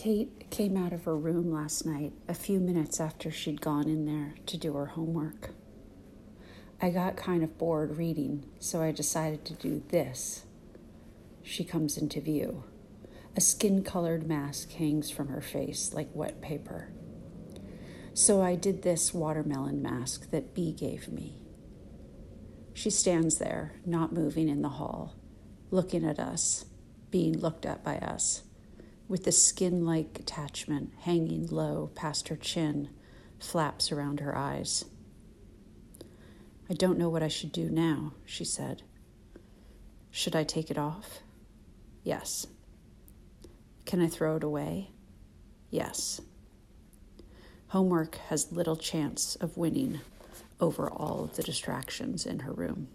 Kate came out of her room last night, a few minutes after she'd gone in there to do her homework. I got kind of bored reading, so I decided to do this. She comes into view. A skin colored mask hangs from her face like wet paper. So I did this watermelon mask that B gave me. She stands there, not moving in the hall, looking at us, being looked at by us, with the skin like attachment hanging low past her chin, flaps around her eyes. I don't know what I should do now, she said. Should I take it off? Yes. Can I throw it away? Yes. Homework has little chance of winning over all of the distractions in her room.